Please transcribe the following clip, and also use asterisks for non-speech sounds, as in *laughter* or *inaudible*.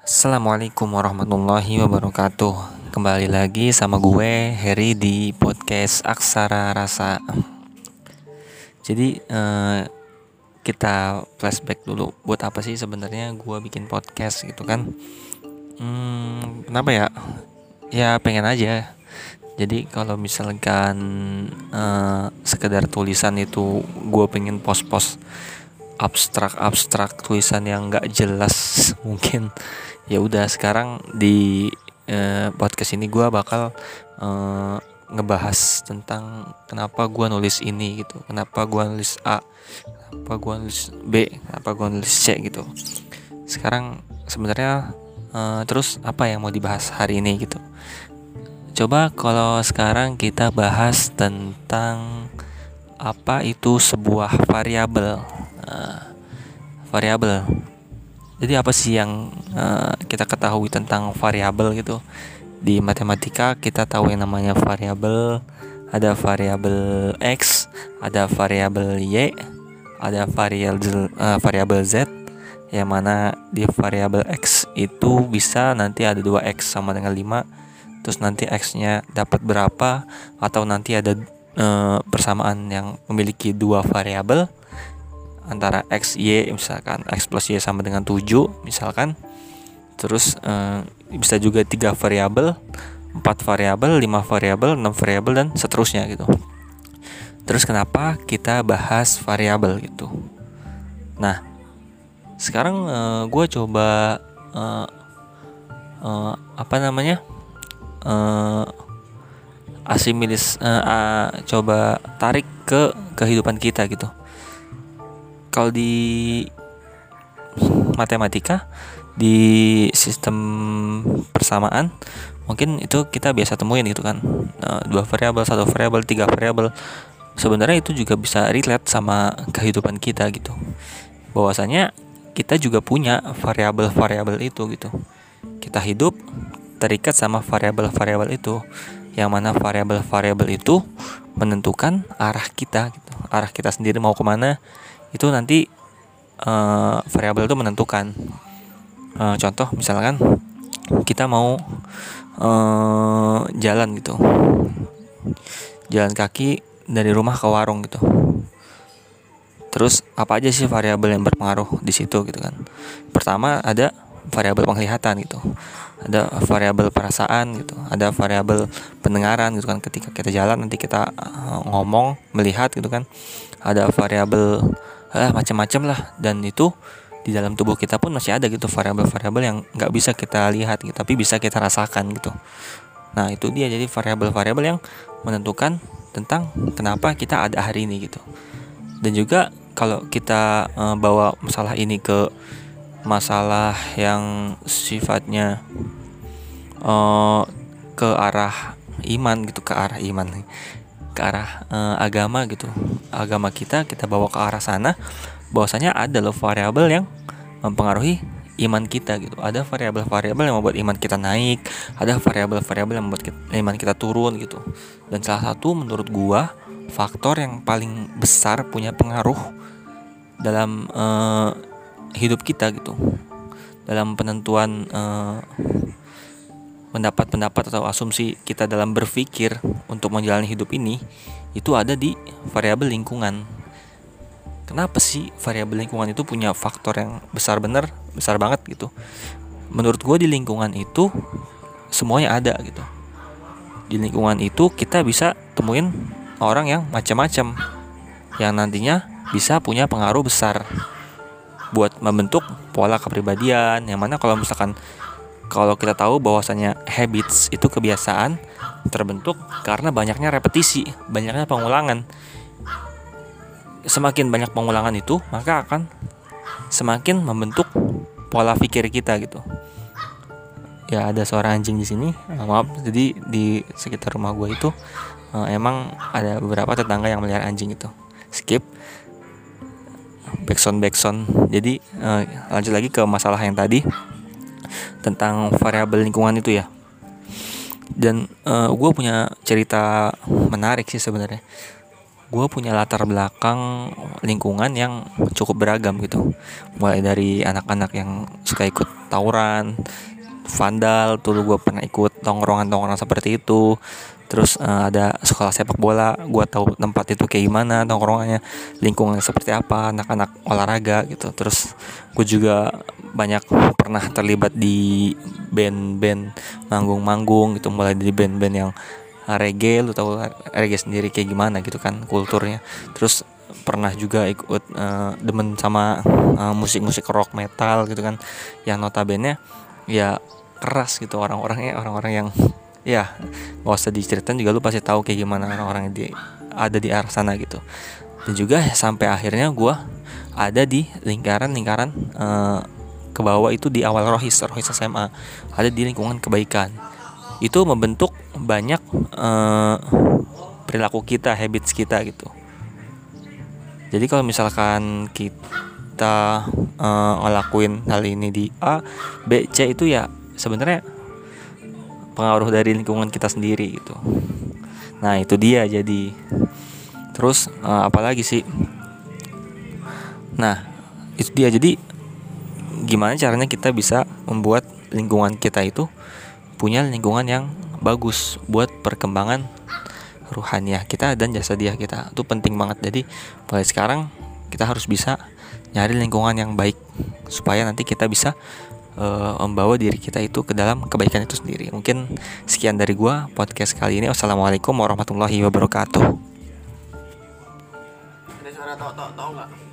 Assalamualaikum warahmatullahi wabarakatuh. Kembali lagi sama gue Harry di podcast Aksara Rasa. Jadi eh, kita flashback dulu Buat apa sih sebenarnya gue bikin podcast gitu kan? Hmm, Kenapa ya? Ya pengen aja. Jadi kalau misalkan uh, sekedar tulisan itu gue pengen post-post abstrak-abstrak tulisan yang nggak jelas *laughs* mungkin. Ya udah sekarang di uh, podcast ini gue bakal uh, ngebahas tentang kenapa gue nulis ini gitu. Kenapa gue nulis A kenapa gue nulis B kenapa gue nulis C gitu. Sekarang sebenarnya uh, terus apa yang mau dibahas hari ini gitu. Coba kalau sekarang kita bahas tentang apa itu sebuah variabel uh, variabel. Jadi apa sih yang uh, kita ketahui tentang variabel gitu? Di matematika kita tahu yang namanya variabel. Ada variabel x ada variabel y ada variabel uh, variabel z yang mana di variabel x itu bisa nanti ada 2x sama dengan 5 terus nanti x-nya dapat berapa? Atau nanti ada persamaan yang memiliki dua variabel antara x y misalkan x plus y sama dengan 7 misalkan. Terus e, bisa juga tiga variabel empat variabel lima variabel enam variabel dan seterusnya gitu. Terus kenapa kita bahas variabel gitu? Nah sekarang eh, gue coba e, e, apa namanya? Uh, asimilis uh, uh, coba tarik ke kehidupan kita gitu kalau di matematika di sistem persamaan mungkin itu kita biasa temuin gitu kan. Uh, dua variabel satu variabel tiga variabel. Sebenarnya itu juga bisa relate sama kehidupan kita gitu. Bahwasanya kita juga punya variabel-variabel itu gitu. Kita hidup terikat sama variabel-variabel itu yang mana variabel-variabel itu menentukan arah kita gitu. Arah kita sendiri mau ke mana itu nanti uh, variabel itu menentukan. Uh, contoh misalkan kita mau uh, jalan gitu. Jalan kaki dari rumah ke warung gitu. Terus apa aja sih variabel yang berpengaruh di situ gitu kan? Pertama ada variabel penglihatan gitu. Ada variabel perasaan gitu. Ada variabel pendengaran gitu kan. Ketika kita jalan nanti kita ngomong melihat gitu kan. Ada variabel eh, macam-macam lah. Dan itu di dalam tubuh kita pun masih ada gitu variabel-variabel yang nggak bisa kita lihat gitu tapi bisa kita rasakan gitu. Nah itu dia jadi variabel-variabel yang menentukan tentang kenapa kita ada hari ini gitu. Dan juga kalau kita uh, bawa masalah ini ke masalah yang sifatnya uh, ke arah iman gitu ke arah iman ke arah uh, agama gitu. Agama kita kita bawa ke arah sana bahwasanya ada loh variabel yang mempengaruhi iman kita gitu. Ada variabel-variabel yang membuat iman kita naik ada variabel-variabel yang membuat kita, iman kita turun gitu. Dan salah satu menurut gua faktor yang paling besar punya pengaruh dalam uh, hidup kita gitu. Dalam penentuan uh, pendapat-pendapat atau asumsi kita dalam berpikir untuk menjalani hidup ini itu ada di variabel lingkungan. Kenapa sih variabel lingkungan itu punya faktor yang besar bener, besar banget gitu? Menurut gue di lingkungan itu semuanya ada gitu. Di lingkungan itu kita bisa temuin orang yang macam-macam yang nantinya bisa punya pengaruh besar buat membentuk pola kepribadian yang mana kalau misalkan kalau kita tahu bahwasanya habits itu kebiasaan terbentuk karena banyaknya repetisi, banyaknya pengulangan. Semakin banyak pengulangan itu, maka akan semakin membentuk pola pikir kita gitu. Ya ada suara anjing di sini, maaf. Jadi di sekitar rumah gue itu uh, emang ada beberapa tetangga yang melihara anjing itu. Skip backsound backsound jadi uh, lanjut lagi ke masalah yang tadi tentang variabel lingkungan itu ya. Dan uh, eh, gue punya cerita menarik sih sebenarnya. Gue punya latar belakang lingkungan yang cukup beragam gitu. Mulai dari anak-anak yang suka ikut tawuran vandal tuh gue pernah ikut tongkrongan-tongkrongan seperti itu. Terus uh, ada sekolah sepak bola gue tahu tempat itu kayak gimana tongkrongannya lingkungan seperti apa anak-anak olahraga gitu. Terus gue juga banyak pernah terlibat di band-band manggung-manggung gitu mulai dari band-band yang reggae lu tahu reggae sendiri kayak gimana gitu kan kulturnya. Terus pernah juga ikut uh, demen sama uh, musik-musik rock metal gitu kan yang notabene ya keras gitu orang-orangnya orang-orang yang ya nggak usah diceritain juga lu pasti tahu kayak gimana orang-orang di ada di arah sana gitu. Dan juga sampai akhirnya gue ada di lingkaran-lingkaran uh, ke bawah itu di awal rohis rohis SMA ada di lingkungan kebaikan. Itu membentuk banyak uh, perilaku kita habits kita gitu. Jadi kalau misalkan kita uh, ngelakuin hal ini di A B C itu ya sebenarnya pengaruh dari lingkungan kita sendiri gitu. Nah itu dia jadi. Terus uh, apalagi sih? Nah itu dia. Jadi gimana caranya kita bisa membuat lingkungan kita itu punya lingkungan yang bagus buat perkembangan ruhaniah kita dan jasa dia kita? Itu penting banget. Jadi mulai sekarang kita harus bisa nyari lingkungan yang baik supaya nanti kita bisa uh, membawa diri kita itu ke dalam kebaikan itu sendiri. Mungkin sekian dari gua podcast kali ini. Wassalamualaikum warahmatullahi wabarakatuh. Ada suara tok tok tok